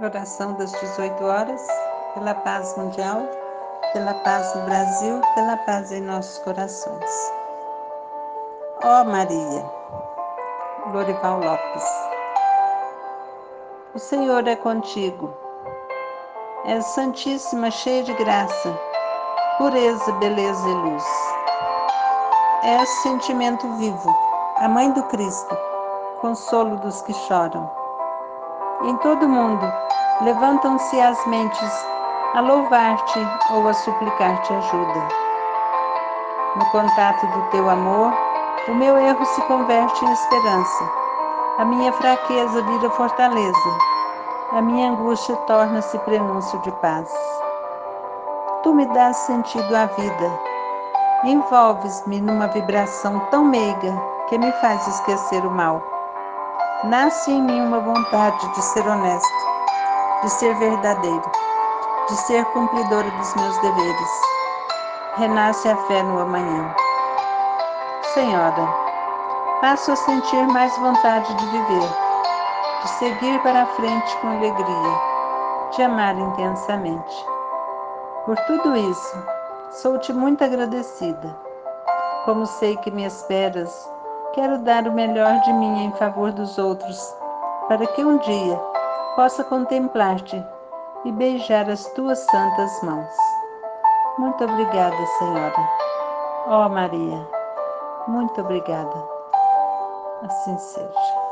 Oração das 18 horas, pela paz mundial, pela paz no Brasil, pela paz em nossos corações. Ó oh Maria, Lorival Lopes, o Senhor é contigo. És santíssima, cheia de graça, pureza, beleza e luz. És sentimento vivo, a mãe do Cristo, consolo dos que choram. Em todo o mundo, levantam-se as mentes a louvar-te ou a suplicar-te ajuda. No contato do teu amor, o meu erro se converte em esperança, a minha fraqueza vira fortaleza, a minha angústia torna-se prenúncio de paz. Tu me dás sentido à vida, envolves-me numa vibração tão meiga que me faz esquecer o mal. Nasce em mim uma vontade de ser honesto, de ser verdadeiro, de ser cumpridora dos meus deveres. Renasce a fé no amanhã. Senhora, passo a sentir mais vontade de viver, de seguir para a frente com alegria, de amar intensamente. Por tudo isso, sou-te muito agradecida. Como sei que me esperas, quero dar o melhor de mim em favor dos outros, para que um dia possa contemplar-te e beijar as tuas santas mãos. Muito obrigada, Senhora. Ó oh, Maria, muito obrigada. Assim seja.